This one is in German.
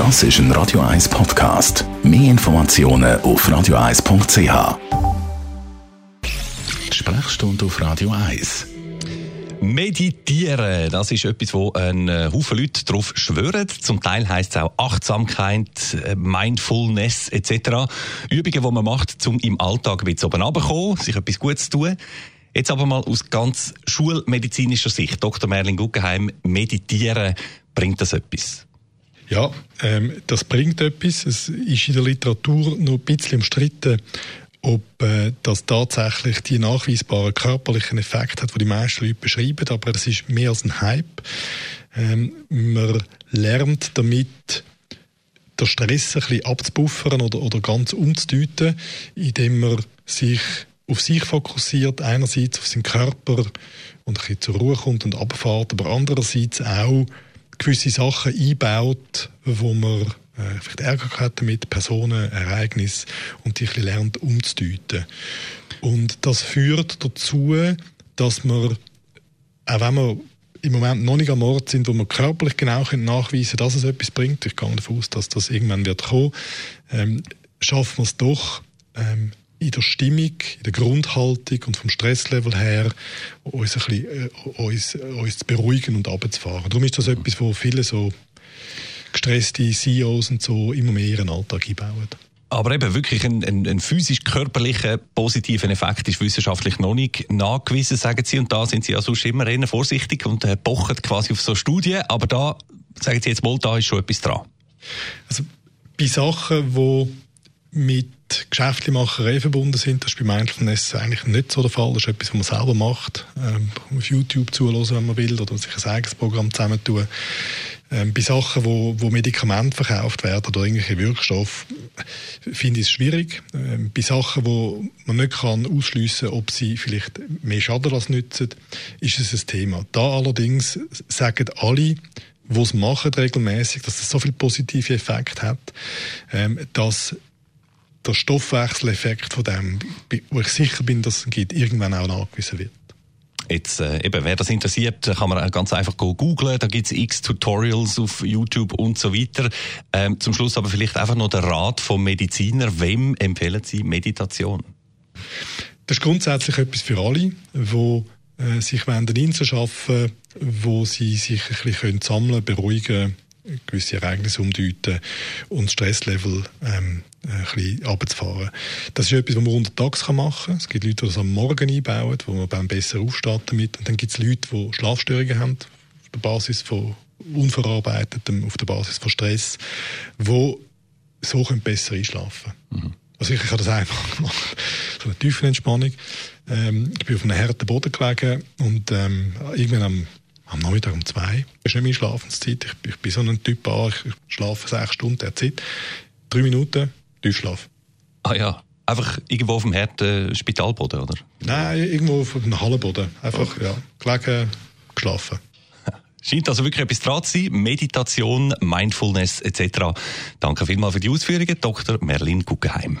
Das ist ein Radio 1 Podcast. Mehr Informationen auf radio1.ch. Sprechstunde auf Radio 1. Meditieren, das ist etwas, wo ein äh, Haufen Leute darauf schwören. Zum Teil heißt es auch Achtsamkeit, äh, Mindfulness etc. Übungen, die man macht, um im Alltag wieder oben runterzukommen, sich etwas Gutes zu tun. Jetzt aber mal aus ganz schulmedizinischer Sicht. Dr. Merlin Guggenheim, meditieren, bringt das etwas? Ja, ähm, das bringt etwas. Es ist in der Literatur noch ein bisschen umstritten, ob äh, das tatsächlich die nachweisbaren körperlichen Effekte hat, die die meisten Leute beschreiben. Aber es ist mehr als ein Hype. Ähm, man lernt damit, den Stress ein bisschen abzubuffern oder, oder ganz umzudeuten, indem man sich auf sich fokussiert, einerseits auf seinen Körper und ein bisschen zur Ruhe kommt und abfährt, aber andererseits auch gewisse Sachen einbaut, wo man äh, vielleicht Ärger hat mit Personen, Ereignissen und die ein lernt umzudeuten. Und das führt dazu, dass man, auch wenn wir im Moment noch nicht am Ort sind, wo wir körperlich genau nachweisen können, dass es etwas bringt, ich gehe davon aus, dass das irgendwann wird kommen, ähm, schaffen wir es doch, ähm, in der Stimmung, in der Grundhaltung und vom Stresslevel her uns, ein bisschen, äh, uns, uns zu beruhigen und runterzufahren. Darum ist das etwas, wo viele so gestresste CEOs und so immer mehr ihren Alltag einbauen. Aber eben wirklich ein, ein, ein physisch-körperlicher positiven Effekt ist wissenschaftlich noch nicht nachgewiesen, sagen Sie. Und da sind Sie ja sonst immer eher vorsichtig und äh, pochen quasi auf so Studien. Aber da, sagen Sie jetzt mal, da ist schon etwas dran. Also bei Sachen, die mit Geschäftlichmacherei verbunden sind. Das ist bei Mindfulness eigentlich nicht so der Fall. Das ist etwas, was man selber macht. Ähm, auf YouTube zuhören, wenn man will, oder sich ein eigenes Programm zusammentun. Ähm, bei Sachen, wo, wo Medikamente verkauft werden oder irgendwelche Wirkstoffe, finde ich es schwierig. Ähm, bei Sachen, wo man nicht kann ausschliessen, ob sie vielleicht mehr schaden als nützen, ist es ein Thema. Da allerdings sagen alle, die es machen regelmäßig, dass es so viel positive Effekt hat, ähm, dass der Stoffwechseleffekt von dem, wo ich sicher bin, dass es gibt, irgendwann auch nachgewiesen wird. Jetzt, äh, eben, wer das interessiert, kann man ganz einfach googlen. Da gibt es x Tutorials auf YouTube und so weiter. Ähm, zum Schluss aber vielleicht einfach noch der Rat vom Mediziner. Wem empfehlen Sie Meditation? Das ist grundsätzlich etwas für alle, die äh, sich eine Insel schaffen wo sie sich ein bisschen sammeln, beruhigen können gewisse Ereignisse umdeuten und das Stresslevel ähm, ein bisschen runterzufahren. Das ist etwas, was man untertags machen kann. Es gibt Leute, die das am Morgen einbauen, wo man dann besser aufsteht damit. Und dann gibt es Leute, die Schlafstörungen haben, auf der Basis von unverarbeitetem, auf der Basis von Stress, die so können besser einschlafen können. Mhm. Also ich, ich habe das einfach gemacht. So eine tiefe Entspannung. Ähm, ich bin auf einem harten Boden gelegen und ähm, irgendwann am am Nachmittag um zwei. Das ist nicht meine Schlafenszeit. Ich, ich bin so ein Typ, ah, ich schlafe sechs Stunden der Zeit. Drei Minuten, Tiefschlaf. Ah ja, einfach irgendwo auf dem harten Spitalboden, oder? Nein, irgendwo auf dem Hallenboden. Einfach, okay. ja, gelegen, geschlafen. Scheint also wirklich etwas dran zu sein. Meditation, Mindfulness etc. Danke vielmals für die Ausführungen, Dr. Merlin Guggenheim.